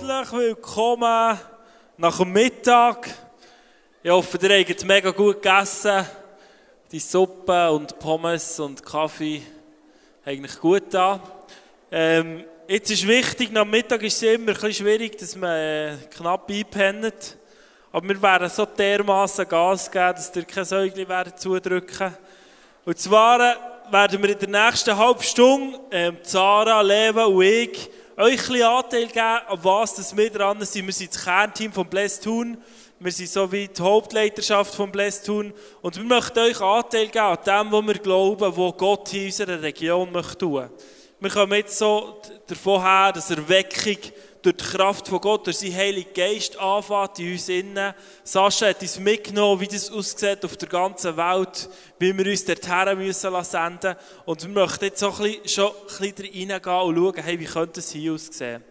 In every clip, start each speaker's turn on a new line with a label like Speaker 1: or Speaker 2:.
Speaker 1: Herzlich willkommen nach dem Mittag. Ich hoffe, ihr habt mega gut gegessen. Die Suppe und Pommes und Kaffee eigentlich gut da. Ähm, jetzt ist wichtig, nach dem Mittag ist es immer ein bisschen schwierig, dass man äh, knapp einpennt. Aber wir werden so dermaßen Gas geben, dass ihr keine Säugling werden zudrücken. Und zwar werden wir in der nächsten halben Stunde, ähm, Zara, Leva und ich, euch ein Anteil geben, an was das wir dran sind. Wir sind das Kernteam von Blessed Thun. Wir sind so wie die Hauptleiterschaft von Blessed Thun. Und wir möchten euch Anteil geben an dem, was wir glauben, was Gott in unserer Region möchte tun. Wir kommen jetzt so davon her, dass Erweckung durch die Kraft von Gott, durch seinen Heiligen Geist anfängt in uns innen. Sascha hat uns mitgenommen, wie das aussieht auf der ganzen Welt, wie wir uns dorthin müssen senden Und wir möchten jetzt so schon ein bisschen reingehen und schauen, hey, wie könnte es hier aussehen.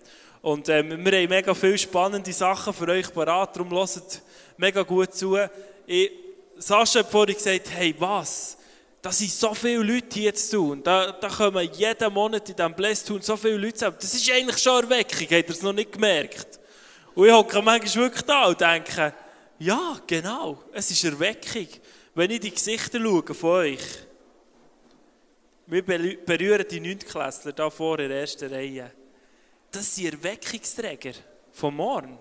Speaker 1: Und ähm, wir haben mega viele spannende Sachen für euch parat, darum hört mega gut zu. Ich, Sascha hat vorhin gesagt, hey, was? Da sind so viele Leute hier zu tun. Da, da kommen jeden Monat in diesem Blästun so viele Leute zusammen. Das ist eigentlich schon Erweckung, habt ihr es noch nicht gemerkt? Und ich hocke manchmal wirklich da und denke, ja, genau, es ist Erweckung. Wenn ich die Gesichter schaue von euch, wir berühren die Neuntklässler da vor in der ersten Reihe. Das sind Erweckungsträger vom Morgen.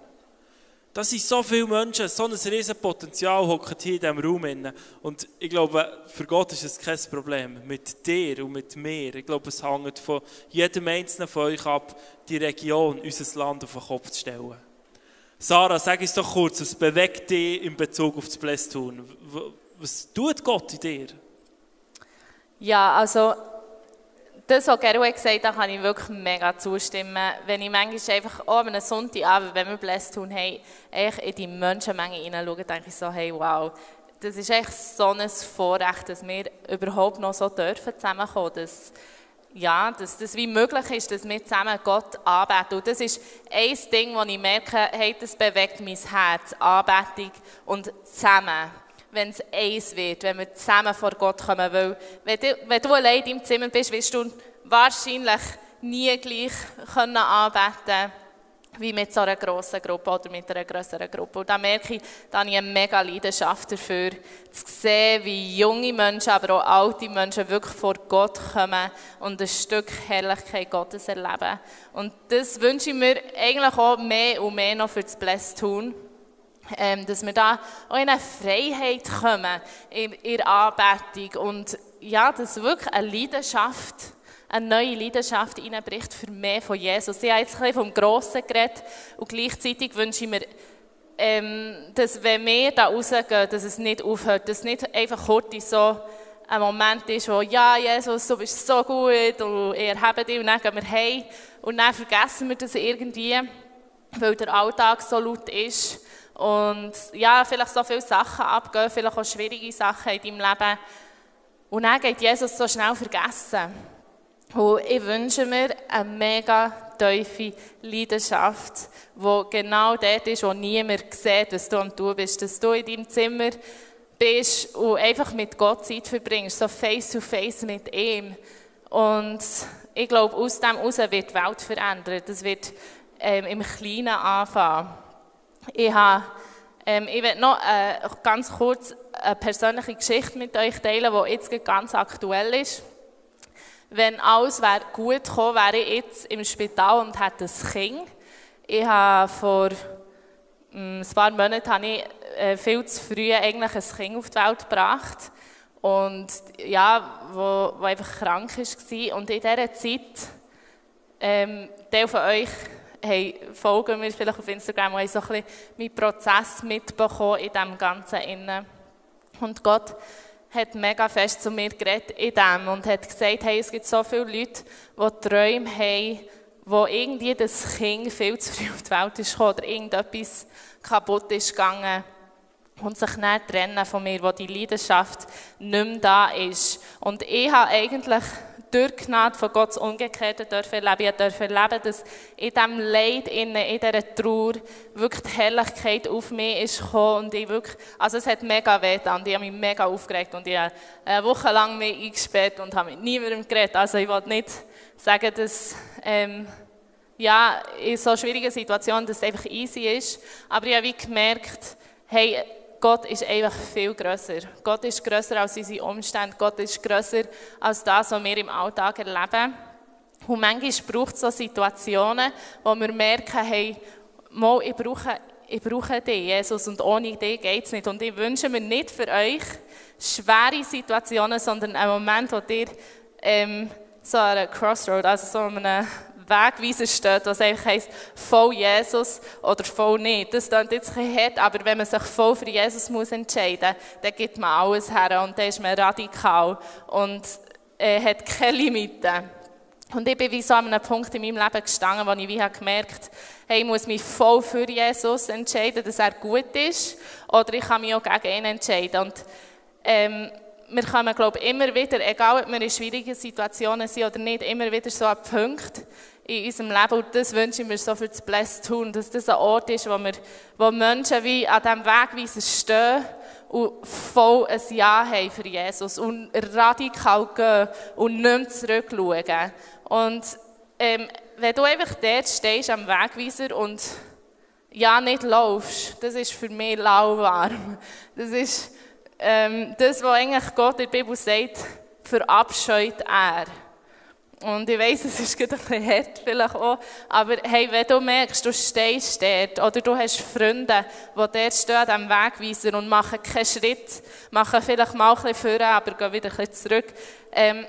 Speaker 1: Das sind so viele Menschen, so ein riesen Potenzial hockt hier in diesem Raum. Und ich glaube, für Gott ist es kein Problem. Mit dir und mit mir. Ich glaube, es hängt von jedem Einzelnen von euch ab, die Region, unser Land auf den Kopf zu stellen. Sarah, sag uns doch kurz, was bewegt dich in Bezug auf das Blästun? Was tut Gott in dir?
Speaker 2: Ja, also das, was Gero gesagt hat, kann ich wirklich mega zustimmen. Wenn ich manchmal einfach auch am Sonntagabend, wenn wir Bless tun, hey, in die Menschenmenge hineinschaue, denke ich so, hey, wow, das ist echt so ein Vorrecht, dass wir überhaupt noch so dürfen zusammenkommen, dass, ja, dass das wie möglich ist, dass wir zusammen Gott anbeten. Und das ist ein Ding, wo ich merke, hey, das bewegt mein Herz, Anbetung und zusammen wenn es eins wird, wenn wir zusammen vor Gott kommen. Weil, wenn du, wenn du allein im Zimmer bist, wirst du wahrscheinlich nie gleich können anbeten wie mit so einer grossen Gruppe oder mit einer größeren Gruppe. Und da merke ich, da habe ich eine mega Leidenschaft dafür, zu sehen, wie junge Menschen, aber auch alte Menschen wirklich vor Gott kommen und ein Stück Herrlichkeit Gottes erleben. Und das wünsche ich mir eigentlich auch mehr und mehr noch für das Bless tun ähm, dass wir da auch in eine Freiheit kommen in, in der Anbetung und ja, dass wirklich eine Leidenschaft, eine neue Leidenschaft hineinbricht für mehr von Jesus. Ich habe jetzt ein bisschen vom Grossen geredet und gleichzeitig wünsche ich mir, ähm, dass wenn wir da rausgehen, dass es nicht aufhört, dass es nicht einfach kurz so ein Moment ist, wo, ja, Jesus, du bist so gut und ihr habt dich und dann gehen wir heim und dann vergessen wir das irgendwie, weil der Alltag so laut ist und ja, vielleicht so viele Sachen abgehen, vielleicht auch schwierige Sachen in deinem Leben. Und dann geht Jesus so schnell vergessen. Und ich wünsche mir eine mega tiefe Leidenschaft, wo genau dort ist, wo niemand sieht, was du am tun bist. Dass du in deinem Zimmer bist und einfach mit Gott Zeit verbringst, so face to face mit ihm. Und ich glaube, aus dem heraus wird die Welt verändert. Das wird ähm, im Kleinen anfangen. Ich, habe, ähm, ich werde noch äh, ganz kurz eine persönliche Geschichte mit euch teilen, die jetzt ganz aktuell ist. Wenn alles wäre gut gekommen, wäre ich jetzt im Spital und hätte ein Kind. Ich habe vor ähm, ein paar Monaten habe ich, äh, viel zu früh eigentlich ein Kind auf die Welt gebracht. Und ja, wo, wo einfach krank war. Und in dieser Zeit, ähm, der von euch hey, folgen mir vielleicht auf Instagram und haben so ein bisschen meinen Prozess mitbekommen in dem Ganzen. Innen. Und Gott hat mega fest zu mir geredet in dem und hat gesagt, hey, es gibt so viele Leute, die Träume haben, wo irgendwie das Kind viel zu früh auf die Welt ist oder irgendetwas kaputt ist gegangen und sich nicht trennen von mir, wo die Leidenschaft nicht mehr da ist. Und ich habe eigentlich durch Gnade von Gottes Umgekehrte dürfen erleben. Ich durfte erleben, dass in diesem Leid, in, dieser Trauer, wirklich die Herrlichkeit auf mich gekommen. Und ich wirklich, also es hat mega weh getan. Ich habe mich mega aufgeregt. Und ich habe eine Woche lang mich eingesperrt und habe mit niemandem geredet. Also ich wollte nicht sagen, dass, ähm, ja, in so schwierigen Situationen, dass es einfach easy ist. Aber ich habe wie gemerkt, hey, Gott ist einfach viel größer. Gott ist größer als unsere Umstände. Gott ist größer als das, was wir im Alltag erleben. Und manchmal braucht es so Situationen, wo wir merken, hey, mal, ich brauche, ich brauche dich, Jesus, und ohne dich geht es nicht. Und ich wünsche mir nicht für euch schwere Situationen, sondern einen Moment, wo ihr ähm, so an Crossroad, also so an Wegweiser steht, was einfach heisst, voll Jesus oder voll nicht. Das klingt jetzt ein hart, aber wenn man sich voll für Jesus muss entscheiden muss, dann gibt man alles her und dann ist man radikal und äh, hat keine Limiten. Und ich bin wie so an einem Punkt in meinem Leben gestanden, wo ich wie habe gemerkt hey, ich muss mich voll für Jesus entscheiden, dass er gut ist, oder ich kann mich auch gegen ihn entscheiden. Und ähm, wir kommen, glaube ich, immer wieder, egal ob wir in schwierigen Situationen sind oder nicht, immer wieder so an Punkt in unserem Leben. Und das wünsche ich mir so für das Blessed tun, dass das ein Ort ist, wo, wir, wo Menschen wie an diesem Wegweiser stehen und voll ein Ja haben für Jesus und radikal gehen und nicht mehr zurückschauen. Und ähm, wenn du einfach dort stehst am Wegweiser und ja nicht laufst, das ist für mich lauwarm. Das ist ähm, das, was eigentlich Gott in der Bibel sagt, verabscheut er. Und ich weiss, es ist ein bisschen hart vielleicht auch, aber hey, wenn du merkst, du stehst dort oder du hast Freunde, die dort stehen am Wegweiser und machen keinen Schritt, machen vielleicht mal ein bisschen vor, aber gehen wieder ein bisschen zurück, ähm,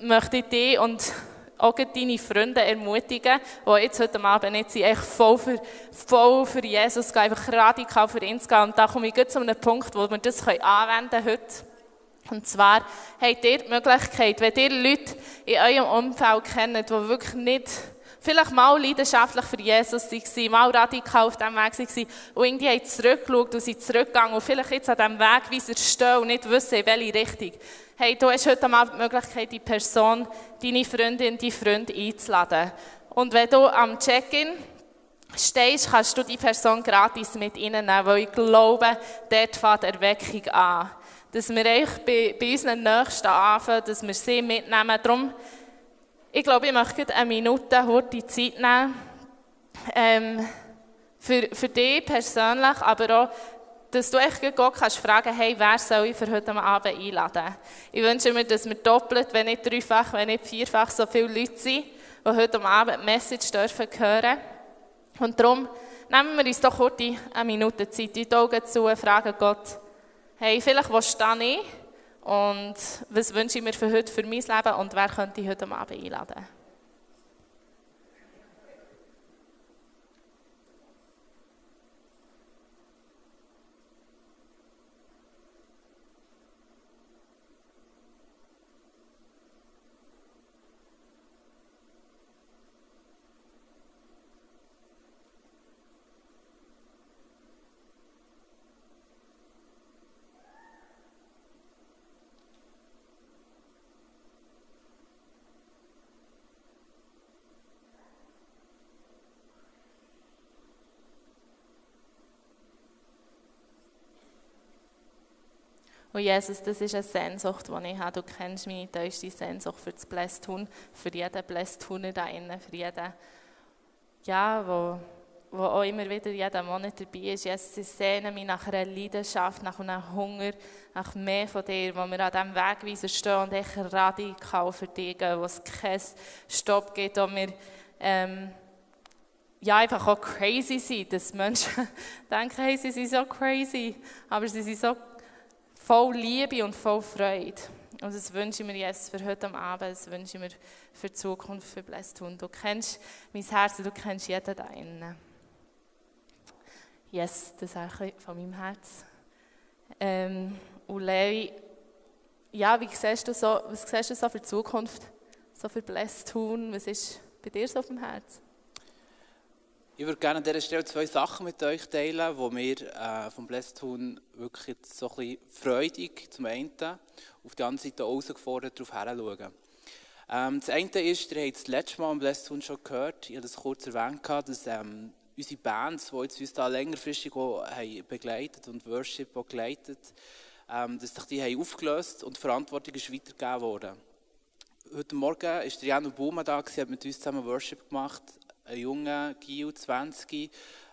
Speaker 2: möchte ich dich und auch deine Freunde ermutigen, die jetzt heute Abend nicht sind, echt voll für, voll für Jesus gehen, einfach radikal für ihn zu gehen. Und da komme ich zu einem Punkt, wo wir das anwenden können heute. Und zwar habt ihr die Möglichkeit, wenn ihr Leute in eurem Umfeld kennt, die wirklich nicht, vielleicht mal leidenschaftlich für Jesus waren, mal radikal auf diesem Weg waren und irgendwie haben zurückgeschaut und sind zurückgegangen und vielleicht jetzt an diesem Weg, wie sie stehen und nicht wissen, in welche Richtung. Hey, du hast heute Abend die Möglichkeit, die Person, deine Freundin, deine Freund einzuladen. Und wenn du am Check-in stehst, kannst du die Person gratis mit ihnen nehmen, weil ich glaube, dort fängt Erweckung an dass wir eigentlich bei, bei unseren Nächsten anfangen, dass wir sie mitnehmen. Darum, ich glaube, ich möchte eine Minute kurze Zeit nehmen, ähm, für, für dich persönlich, aber auch, dass du echt Gott kannst fragen, hey, wer soll ich für heute Abend einladen? Ich wünsche mir, dass wir doppelt, wenn nicht dreifach, wenn nicht vierfach so viele Leute sind, die heute Abend die Message dürfen hören. Und darum nehmen wir uns doch kurz eine Minute Zeit, die Augen zu, fragen Gott, hey, vielleicht wo stehe ich und was wünsche ich mir für heute, für mein Leben und wer könnte ich heute Abend einladen? Und Jesus, das ist eine Sehnsucht, die ich habe. Du kennst meine tiefste Sehnsucht für das Blästhuhn, für jeden Blästhuhn da innen, für jeden, ja, wo, wo auch immer wieder jeden Monat dabei ist. Jesus, ich sehne mich nach einer Leidenschaft, nach einem Hunger, nach mehr von dir, wo wir an diesem Wegweiser stehen und echt radikal für dich gehen, wo es keinen Stopp gibt, wo wir ähm, ja, einfach auch crazy sind, dass Menschen denken, hey, sie sind so crazy, aber sie sind so voll Liebe und voll Freude. Und das wünsche ich mir jetzt für heute Abend, das wünsche ich mir für die Zukunft, für Blessed Du kennst mein Herz, du kennst jeden da innen. Yes, das ist ein von meinem Herz. Ähm, und Levi, ja, wie siehst du so, was siehst du so für die Zukunft, so für Blessed tun? Was ist bei dir so auf dem Herzen?
Speaker 3: Ich würde gerne an dieser Stelle zwei Sachen mit euch teilen, die mir äh, vom Blästhuhn wirklich jetzt so ein bisschen freudig zum einen, auf der anderen Seite herausgefordert darauf herschauen. Ähm, das eine ist, ihr habt das letzte Mal am Blästhuhn schon gehört, ich habe das kurz erwähnt, dass ähm, unsere Bands, die jetzt uns da längerfristig haben begleitet und Worship auch geleitet, ähm, dass sich die haben aufgelöst und die Verantwortung ist weitergegeben worden. Heute Morgen war der Jan Baumann da, hat mit uns zusammen Worship gemacht ein junger Gil, 20, äh,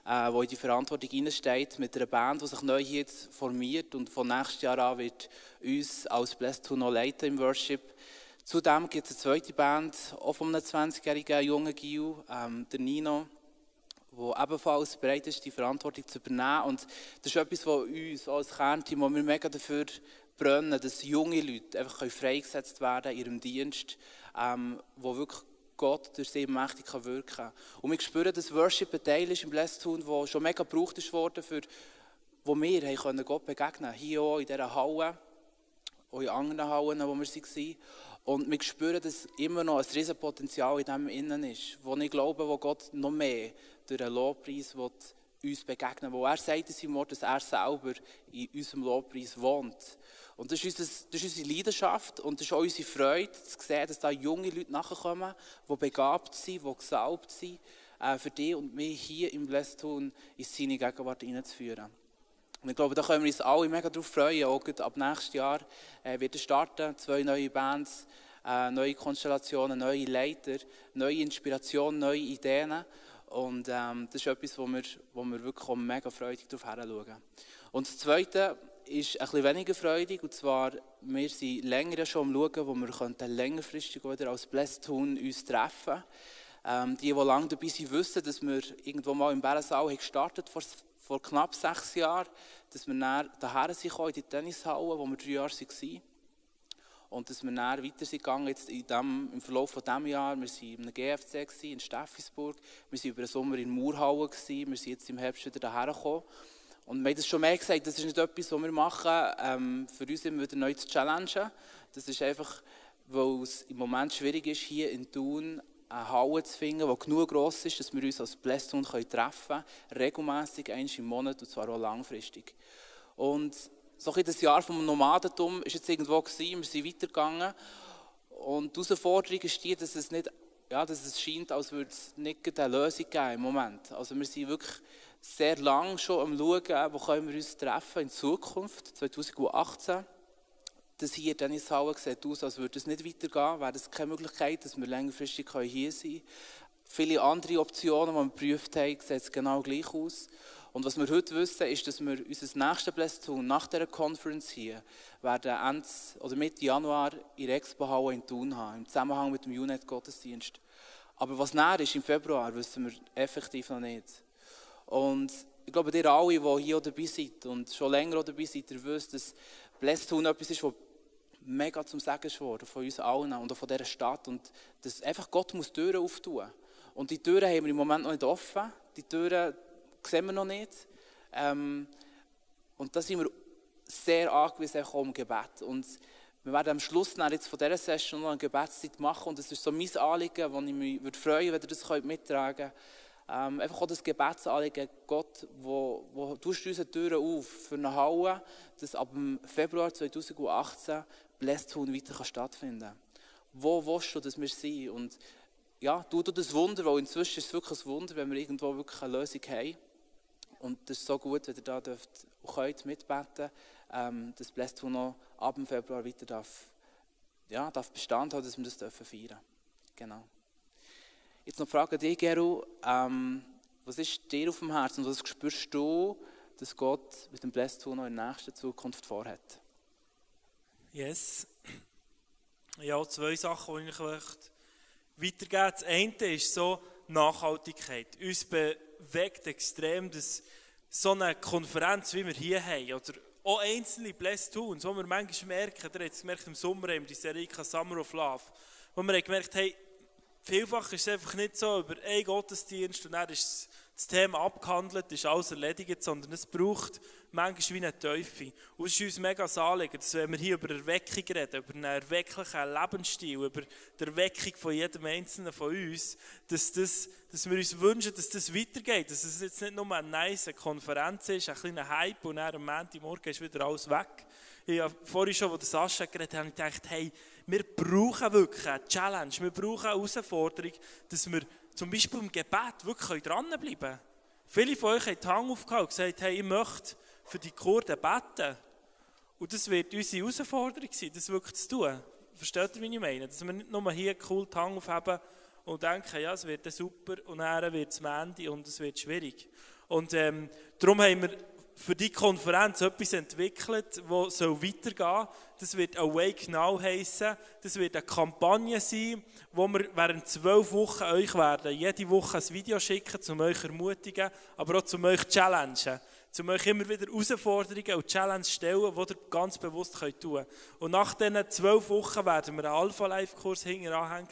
Speaker 3: der in die Verantwortung hineinsteht mit einer Band, die sich neu jetzt formiert und von nächstes Jahr an wird uns als Blessed to noch leiten im Worship. Zudem gibt es eine zweite Band, auch von einem 20-jährigen jungen Gil, ähm, der Nino, der ebenfalls bereit ist, die Verantwortung zu übernehmen. Und das ist etwas, was uns als Kernteam, wo wir mega dafür brennen, dass junge Leute einfach freigesetzt werden in ihrem Dienst, ähm, wo wirklich Gott durch sie mächtig wirken kann. Und wir spüren, dass Worship ein Teil ist im Blessed Tun, der schon mega gebraucht worden, für, wo wir können Gott begegnen konnten. Hier auch in dieser Halle, auch in anderen Hallen, wo wir waren. Und wir spüren, dass immer noch ein riesen Potenzial in dem innen ist, wo ich glaube, wo Gott noch mehr durch einen Lobpreis will uns begegnen wo er sagt in seinem Wort, dass er selber in unserem Lobpreis wohnt. Und das ist, unser, das ist unsere Leidenschaft und das ist auch unsere Freude, zu sehen, dass da junge Leute nachkommen, die begabt sind, die gesalbt sind, äh, für dich und mich hier im Blästun in seine Gegenwart hineinzuführen. Und ich glaube, da können wir uns alle mega darauf freuen. Auch ab nächstes Jahr äh, wird es starten, zwei neue Bands, äh, neue Konstellationen, neue Leiter, neue Inspirationen, neue Ideen. Und ähm, das ist etwas, wo wir, wo wir wirklich mega freudig darauf schauen. Und das Zweite, ist bisschen weniger freudig. Und zwar, wir sind länger schon am Schauen, wo wir könnten längerfristig wieder als Blessed Tun uns treffen ähm, Die, die lange dabei sind, wissen, dass wir irgendwo mal im Bärensaal gestartet vor, vor knapp sechs Jahren, dass wir dann daher sind in die Tennishalle, wo wir drei Jahre waren. Und dass wir dann weiter sind gegangen, jetzt in dem, im Verlauf von diesem Jahr. Wir waren im GFC, gewesen, in Steffisburg. Wir waren über den Sommer in Murhauen. Wir sind jetzt im Herbst wieder daher gekommen. Und wir haben das schon mehr gesagt, das ist nicht etwas, was wir machen, ähm, für uns immer wieder neu zu challengen. Das ist einfach, weil es im Moment schwierig ist, hier in Thun eine Halle zu finden, die genug gross ist, dass wir uns als Blästun treffen können, regelmässig, einmal im Monat und zwar auch langfristig. Und so ein das Jahr vom Nomadentum ist jetzt irgendwo gewesen, wir sind weitergegangen und die Herausforderung ist die, dass es nicht, ja, dass es scheint, als würde es nicht eine Lösung geben im Moment. Also wir sind wirklich sehr lange schon am Schauen, wo können wir uns treffen in Zukunft, 2018. Das hier in Tennishalle sieht aus, als würde es nicht weitergehen, wäre es keine Möglichkeit, dass wir längerfristig hier sein können. Viele andere Optionen, die wir geprüft haben, sehen es genau gleich aus. Und was wir heute wissen, ist, dass wir unser nächstes Blessing nach dieser Conference hier werden Ende oder Mitte Januar in der Expo-Halle in Thun haben, im Zusammenhang mit dem UNET-Gottesdienst. Aber was näher ist im Februar, wissen wir effektiv noch nicht. Und ich glaube, ihr alle, die hier dabei sind und schon länger dabei sind, ihr wisst, dass Blessed Tun etwas ist, was mega zum Sagen ist von uns allen und auch von dieser Stadt. Und dass einfach Gott muss Türen auftun. Und die Türen haben wir im Moment noch nicht offen. Die Türen sehen wir noch nicht. Ähm, und da sind wir sehr angewiesen auf um Gebet. Und wir werden am Schluss jetzt von dieser Session noch eine Gebetszeit machen. Und das ist so mein Anliegen, wo ich mich würde freuen würde, wenn ihr das mittragen könnt ähm, einfach auch das Gebetsanliegen, Gott, wo, wo tust du unsere Türen auf für eine Halle, dass ab Februar 2018 Blästhuhn weiter stattfinden kann. Wo willst du, dass wir sind? Und ja, tu du das Wunder, weil inzwischen ist es wirklich ein Wunder, wenn wir irgendwo wirklich eine Lösung haben. Und das ist so gut, wenn ihr da dürft, könnt mitbeten, ähm, dass Blästhuhn noch ab Februar weiter darf, ja, darf Bestand haben, dass wir das dürfen feiern. Genau. Jetzt noch Frage an dich, Geru. Ähm, was ist dir auf dem Herzen und was spürst du, dass Gott mit dem Blessed noch in der nächsten Zukunft vorhat?
Speaker 1: Yes. Ja, zwei Sachen, die ich möchte weitergeben. Das eine ist so Nachhaltigkeit. Uns bewegt extrem, dass so eine Konferenz, wie wir hier haben, oder auch einzelne Blessed Tools, wo wir manchmal merken, ihr habt es gemerkt im Sommer, haben die Serie Summer of Love, wo wir gemerkt haben, vielfach ist es einfach nicht so über einen Gottesdienst und dann ist das Thema abgehandelt, ist alles erledigt, sondern es braucht manchmal wie eine Teufel. Und es ist uns mega anliegen, dass wenn wir hier über Erweckung reden, über einen erwecklichen Lebensstil, über die Erweckung von jedem Einzelnen von uns, dass, das, dass wir uns wünschen, dass das weitergeht, dass es jetzt nicht nur eine nice Konferenz ist, ein kleiner Hype und dann am Montagmorgen ist wieder alles weg. Ich habe vorhin schon, als Sascha geredet hat, habe ich gedacht, hey, wir brauchen wirklich eine Challenge, wir brauchen eine Herausforderung, dass wir zum Beispiel im Gebet wirklich dranbleiben können. Viele von euch haben die Hand aufgehauen und gesagt, hey, ich möchte für die Kurden beten. Und das wird unsere Herausforderung sein, das wirklich zu tun. Versteht ihr, wie ich meine? Dass wir nicht nur hier cool die Hand aufheben und denken, ja, es wird super und dann wird es Mandy und es wird schwierig. Und ähm, darum haben wir für die Konferenz etwas entwickelt, das weitergehen soll. Das wird Awake Now heissen. Das wird eine Kampagne sein, wo wir während zwölf Wochen euch werden jede Woche ein Video schicken, um euch ermutigen, aber auch um euch zu challengen um euch immer wieder Herausforderungen und Challenges stellen, die ihr ganz bewusst tun könnt. Und nach diesen zwölf Wochen werden wir einen Alpha-Life-Kurs hinten anhängen.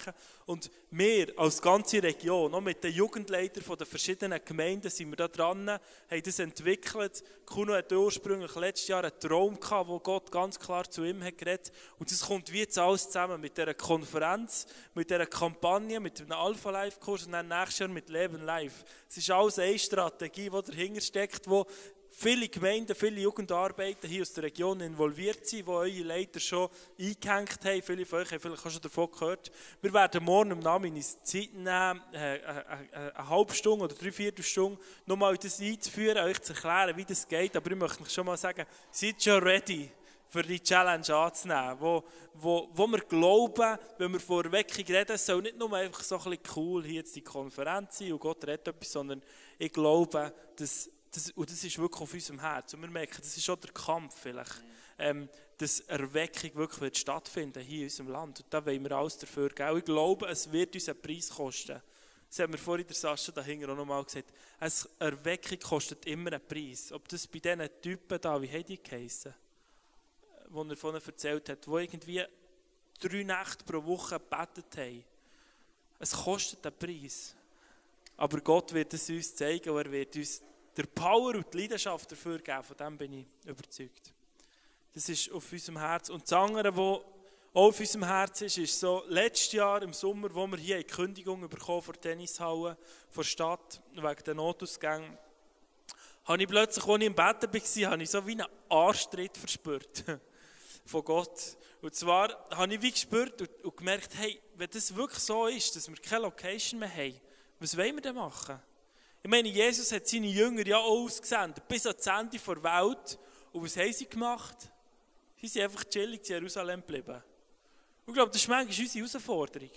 Speaker 1: Und wir als ganze Region, auch mit den Jugendleitern der verschiedenen Gemeinden, sind wir da dran, haben das entwickelt. Kuno hatte ursprünglich letztes Jahr einen Traum gehabt, wo Gott ganz klar zu ihm hat geredet. Und das kommt wie jetzt alles zusammen mit dieser Konferenz, mit dieser Kampagne, mit einem Alpha-Life-Kurs und dann nächstes Jahr mit Leben Life. Es ist alles eine Strategie, die dahinter steckt, die viele Gemeinden, viele Jugendarbeiter hier aus der Region involviert sind, die eure Leiter schon eingehängt haben. Viele von euch haben vielleicht schon davon gehört. Wir werden morgen am Nachmittag Zeit nehmen, äh, äh, äh, eine halbe Stunde oder dreiviertel Stunde, nochmal das einzuführen, euch zu erklären, wie das geht. Aber ich möchte schon mal sagen, seid schon ready für die Challenge anzunehmen, wo, wo, wo wir glauben, wenn wir vor reden, es nicht nur einfach so ein bisschen cool hier jetzt die Konferenz sein und Gott redet etwas, sondern ich glaube, dass das, und das ist wirklich auf unserem Herz. Und wir merken, das ist schon der Kampf vielleicht, ähm, dass Erweckung wirklich wird stattfinden hier in unserem Land. Und da wollen wir alles dafür geben. Ich glaube, es wird uns einen Preis kosten. Das hat mir vorhin der Sascha dahinter auch nochmal gesagt. Eine Erweckung kostet immer einen Preis. Ob das bei diesen Typen da, wie haben die geheissen, die er von erzählt hat, die irgendwie drei Nächte pro Woche gebetet haben. Es kostet einen Preis. Aber Gott wird es uns zeigen und er wird uns der Power und die Leidenschaft dafür geben, von dem bin ich überzeugt. Das ist auf unserem Herz. Und das andere, was auch auf unserem Herz ist, ist so, letztes Jahr im Sommer, wo wir hier eine Kündigung bekommen von der Tennishalle, von der Stadt, wegen der Notausgänge, habe ich plötzlich, als ich im Bett war, habe ich so wie einen Anstritt verspürt von Gott. Und zwar habe ich wie gespürt und, und gemerkt, hey, wenn das wirklich so ist, dass wir keine Location mehr haben, was wollen wir denn machen? Ich meine, Jesus hat seine Jünger ja auch ausgesendet, bis ans Ende der Welt. Und was haben sie gemacht? Sie sind einfach chillig in Jerusalem geblieben. Und ich glaube, das ist manchmal unsere Herausforderung.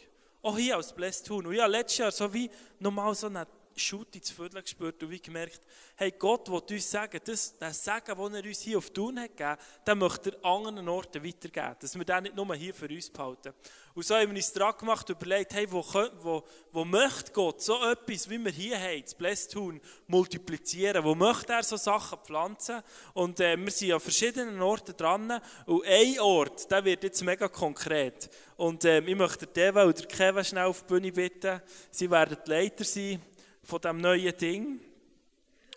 Speaker 1: Auch hier als Blessed Huhn. Und ich habe letztes Jahr so wie nochmal so eine Schut ins Viertel gespürt und wie gemerkt, hey, Gott will uns sagen, das, das Sagen, das er uns hier auf Tun hat gegeben, den möchte er an anderen Orten weitergeben. Dass wir den nicht nur hier für uns behalten. Und so haben wir uns dran gemacht und überlegt, hey, wo, wo, wo möchte Gott so etwas, wie wir hier haben, das Blessed Tun, multiplizieren? Wo möchte er so Sachen pflanzen? Und äh, wir sind an verschiedenen Orten dran. Und ein Ort, der wird jetzt mega konkret. Und äh, ich möchte Deva oder Kevin schnell auf die Bühne bitten. Sie werden die Leiter sein von diesem neuen Ding.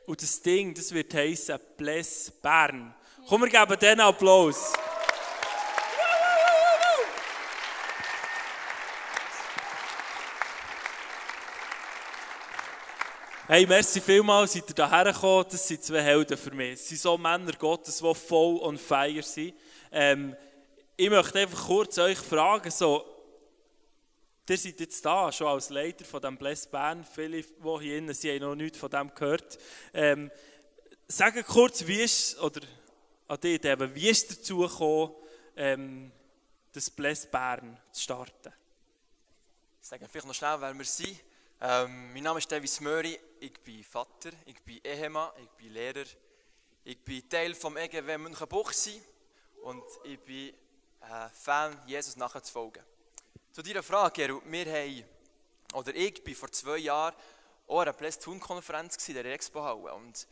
Speaker 1: Und das Ding, das wird heißen Bless Bern. Komm, wir geben denen Applaus. Hey, merci vielmals, seid ihr hierher gekommen. Das sind zwei Helden für mich. Es sind so Männer Gottes, die voll on fire sind. Ähm, ich möchte einfach kurz euch fragen, so, Ihr seid jetzt da, schon als Leiter von dem Bless Bern. Viele, die hier innen sind, haben noch nichts von dem gehört. Ähm, sag kurz, wie ist, oder an dich, eben, wie ist dazu gekommen, ähm, das Bless Bern zu starten?
Speaker 4: Ich sage vielleicht noch schnell, wer wir sind. Ähm, mein Name ist Davis Möri, ich bin Vater, ich bin Ehemann, ich bin Lehrer, ich bin Teil vom EGW Münchenbuchsee und ich bin äh, Fan, Jesus nachzufolgen. Zu deiner Frage, Geru, wir haben, oder ich bin vor zwei Jahren auch an einer Blessed Tune Konferenz in der Expo Halle. Und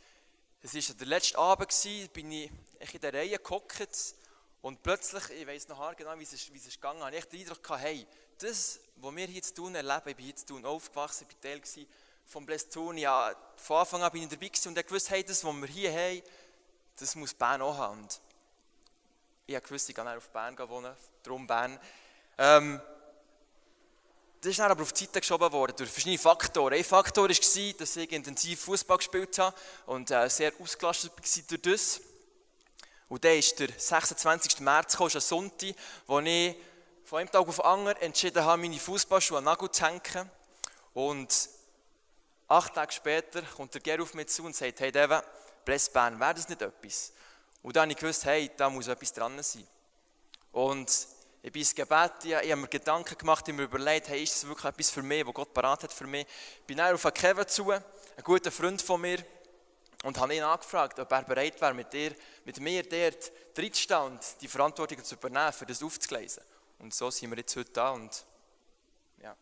Speaker 4: es war der letzte Abend, gewesen, bin ich in der Reihe gehockt und plötzlich, ich weiß noch genau, wie es, wie es gegangen ist, habe ich den Eindruck gehabt, hey, das, was wir hier zu tun erleben, ich bin hier zu tun aufgewachsen, ich war Teil vom Blessed Tune, ja, von Anfang an bin ich dabei gewesen und ich wusste, hey, das, was wir hier haben, das muss Bern auch haben. Und ich wusste, ich gehe auf Bern wohnen, darum Bern. Ähm, das ist dann aber auf die Seite geschoben worden durch verschiedene Faktoren. Ein Faktor war, dass ich intensiv Fußball gespielt habe und äh, sehr ausgelastet war durch das. Und dann ist der 26. März gekommen, ein Sonntag, wo ich von einem Tag auf den anderen entschieden habe, meine Fußballschuhe an den Nagel zu hängen. Und acht Tage später kommt der Ger auf mich zu und sagt, hey Deva, Bless Bern, wäre das nicht etwas? Und dann habe ich gewusst, hey, da muss etwas dran sein. Und Ich bin ins Gebet, ich, ich habe mir Gedanken gemacht, ich habe mir überlegt, hey, ist das wirklich etwas für mich, was Gott parat hat für mich. Ich bin dann auf Kevin zu, ein guter Freund von mir, und habe ihn angefragt, ob er bereit wäre, mit, dir, mit mir dort reinzustehen und die Verantwortung zu übernehmen, für das aufzugleisen. Und so sind wir jetzt heute da und ja.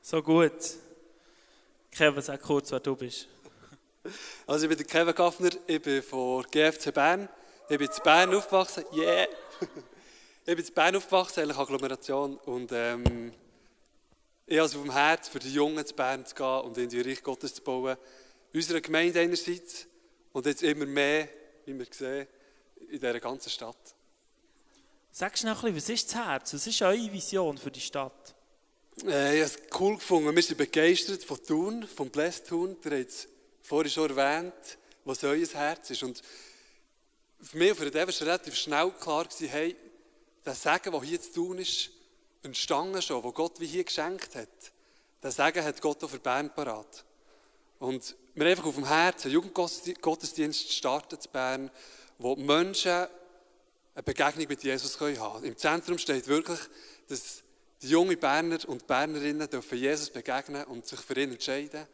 Speaker 1: So gut. Kevin, sag kurz, wer du bist.
Speaker 5: Also ich bin Kevin Gaffner, ich bin von GFC Bern. Ich bin in Bern aufgewachsen. Yeah! Ich bin in Bern aufgewachsen, eigentlich Agglomeration. Und ähm, ich habe es auf dem Herz, für die Jungen zu Bern zu gehen und in die Reich Gottes zu bauen. Unsere Gemeinde einerseits und jetzt immer mehr, wie wir sehen, in dieser ganzen Stadt.
Speaker 1: Sag schnell ein bisschen, was ist das Herz? Was ist eure Vision für die Stadt?
Speaker 5: Äh, ich habe es cool gefunden. Wir sind begeistert von Thun, vom Blessed Thun. Ihr habt es vorhin schon erwähnt, was euer Herz ist. Und für mich und für den war relativ schnell klar gewesen, hey, das Segen, das hier zu tun ist, entstanden schon, wo Gott wie hier geschenkt hat. Das Segen hat Gott auch für Bern parat. Und haben einfach auf dem Herzen einen Jugendgottesdienst starten in Bern, wo Menschen eine Begegnung mit Jesus haben können. Im Zentrum steht wirklich, dass die jungen Berner und Bernerinnen dürfen Jesus begegnen und sich für ihn entscheiden.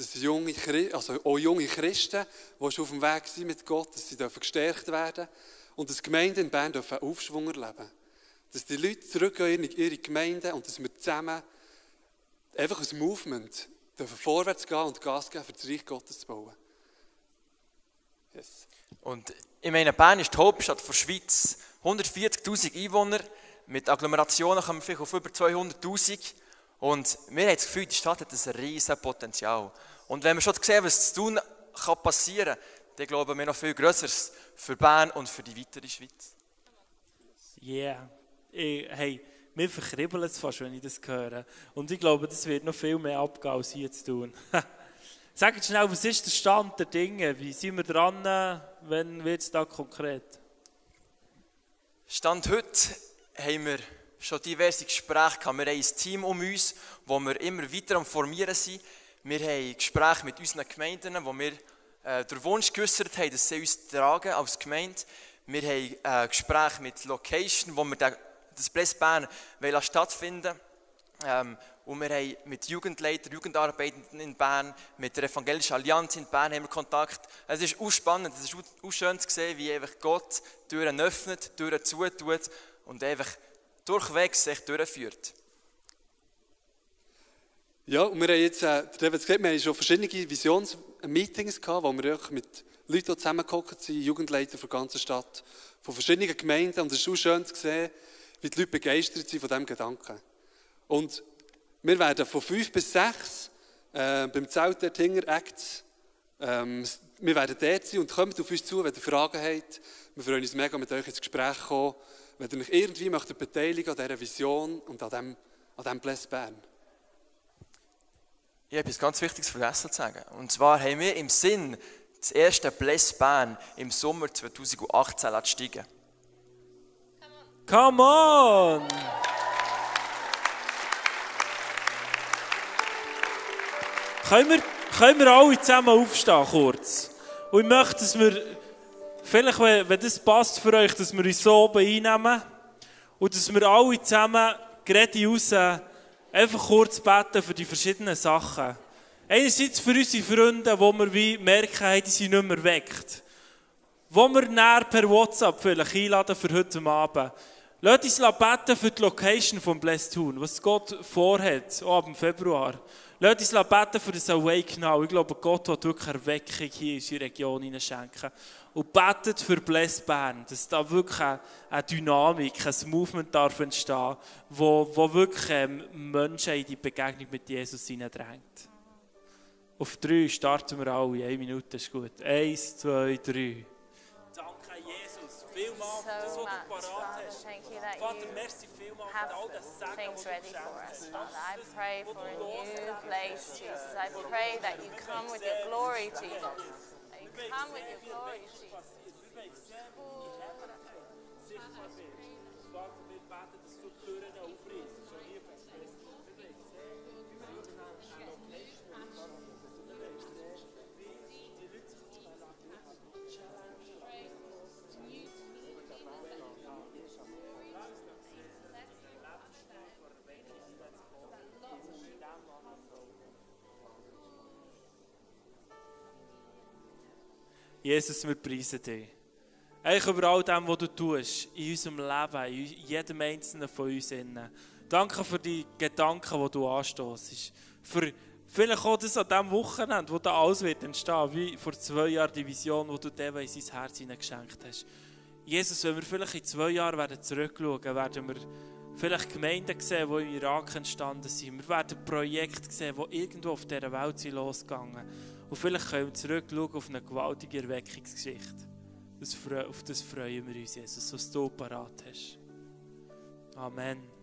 Speaker 5: Dass junge, also auch junge Christen, die schon auf dem Weg sind mit Gott, dass sie dürfen gestärkt werden und dass Gemeinden in Bern dürfen Aufschwung erleben. Dass die Leute zurückgehen in ihre Gemeinden und dass wir zusammen einfach ein Movement dürfen vorwärts gehen und Gas geben, für das Reich Gottes zu bauen.
Speaker 4: Yes. Und ich meine, Bern ist die Hauptstadt der Schweiz. 140.000 Einwohner, mit Agglomerationen kommen wir vielleicht auf über 200.000. Und wir haben das Gefühl, die Stadt hat ein riesiges Potenzial. Und wenn wir schon sehen, was zu tun kann passieren, dann glauben wir noch viel Größeres für Bern und für die weitere Schweiz.
Speaker 1: Yeah. Hey, mir verkribbelt es fast, wenn ich das höre. Und ich glaube, das wird noch viel mehr abgehen, als hier zu tun. Sagt schnell, was ist der Stand der Dinge? Wie sind wir dran? Wann wird es da konkret?
Speaker 4: Stand heute haben wir schon diverse Gespräche gehabt. Wir haben ein Team um uns, wo wir immer weiter am Formieren sind. Wir haben Gespräche mit unseren Gemeinden, wo wir äh, den Wunsch geäußert haben, dass sie uns tragen als Gemeinde. Wir haben äh, Gespräche mit Location, wo wir das Press Bern stattfinden ähm, und wir haben mit Jugendleitern, Jugendarbeitenden in Bern, mit der Evangelischen Allianz in Bern haben wir Kontakt. Es ist auch spannend, es ist auch schön zu sehen, wie einfach Gott Türen öffnet, Türen zutut und einfach durchweg sich durchführt.
Speaker 5: Ja, und wir haben jetzt, äh, der gesagt, wir haben schon verschiedene Visionsmeetings gehabt, wo wir mit Leuten zusammengehockt sind, Jugendleiter der ganzen Stadt, von verschiedenen Gemeinden. Und es ist auch schön zu sehen, wie die Leute begeistert sind von diesem Gedanken. Und wir werden von fünf bis sechs äh, beim Zelt der Tinger Acts, ähm, wir werden dort sein und kommt auf uns zu, wenn ihr Fragen habt. Wir freuen uns mega, mit euch ins Gespräch zu kommen. Wenn ihr euch irgendwie möchtet beteiligen an dieser Vision und an diesem, an diesem Bless Bern.
Speaker 4: Ich habe etwas ganz Wichtiges vergessen zu sagen. Und zwar haben wir im Sinn, das erste Bless Bern im Sommer 2018 zu steigen.
Speaker 1: Come on! Können wir, können wir alle zusammen aufstehen, kurz? Und ich möchte, dass wir, vielleicht, wenn, wenn das passt für euch, dass wir uns so oben einnehmen und dass wir alle zusammen, gerade raus, einfach kurz beten für die verschiedenen Sachen. Einerseits für unsere Freunde, wo wir wie merken, die sind nicht mehr weckt. Wo wir näher per WhatsApp vielleicht einladen für heute Abend. Lasst uns beten für die Location von Blessed Town, was Gott vorhat, auch ab dem Februar. Lasst uns beten für das Awake Now. Ich glaube, Gott wird wirklich Erweckung hier in unsere Region schenken. Und betet für Bless Bern, dass da wirklich eine Dynamik, ein Movement darf entstehen, wo, wo wirklich ähm, Menschen in die Begegnung mit Jesus hineindrängt. Auf drei starten wir alle. Eine Minute ist gut. Eins, zwei, drei. Danke, Jesus. Vielmals für das, was du parat hast. Vater, merci vielmals für all das Segen,
Speaker 2: ready for us, Father. I pray for a new place, Jesus. I pray that you come with your glory, Jesus. That you come with your glory, Jesus.
Speaker 1: Jesus, wir preisen dich. Eigentlich über all dem, was du tust, in unserem Leben, in jedem einzelnen von uns. Innen. Danke für die Gedanken, die du anstoßt. Für vielleicht auch das an diesem Wochenende, wo da alles wird entstehen, wie vor zwei Jahren die Vision, die du dem in sein Herz hineingeschenkt hast. Jesus, wenn wir vielleicht in zwei Jahren werden zurückschauen, werden wir vielleicht Gemeinden sehen, die im Irak entstanden sind. Wir werden Projekte sehen, die irgendwo auf dieser Welt sind losgegangen Und vielleicht können wir zurückschauen auf eine gewaltige Erweckungsgeschichte. Das, auf das freuen wir uns, Jesus, was du parat hast. Amen.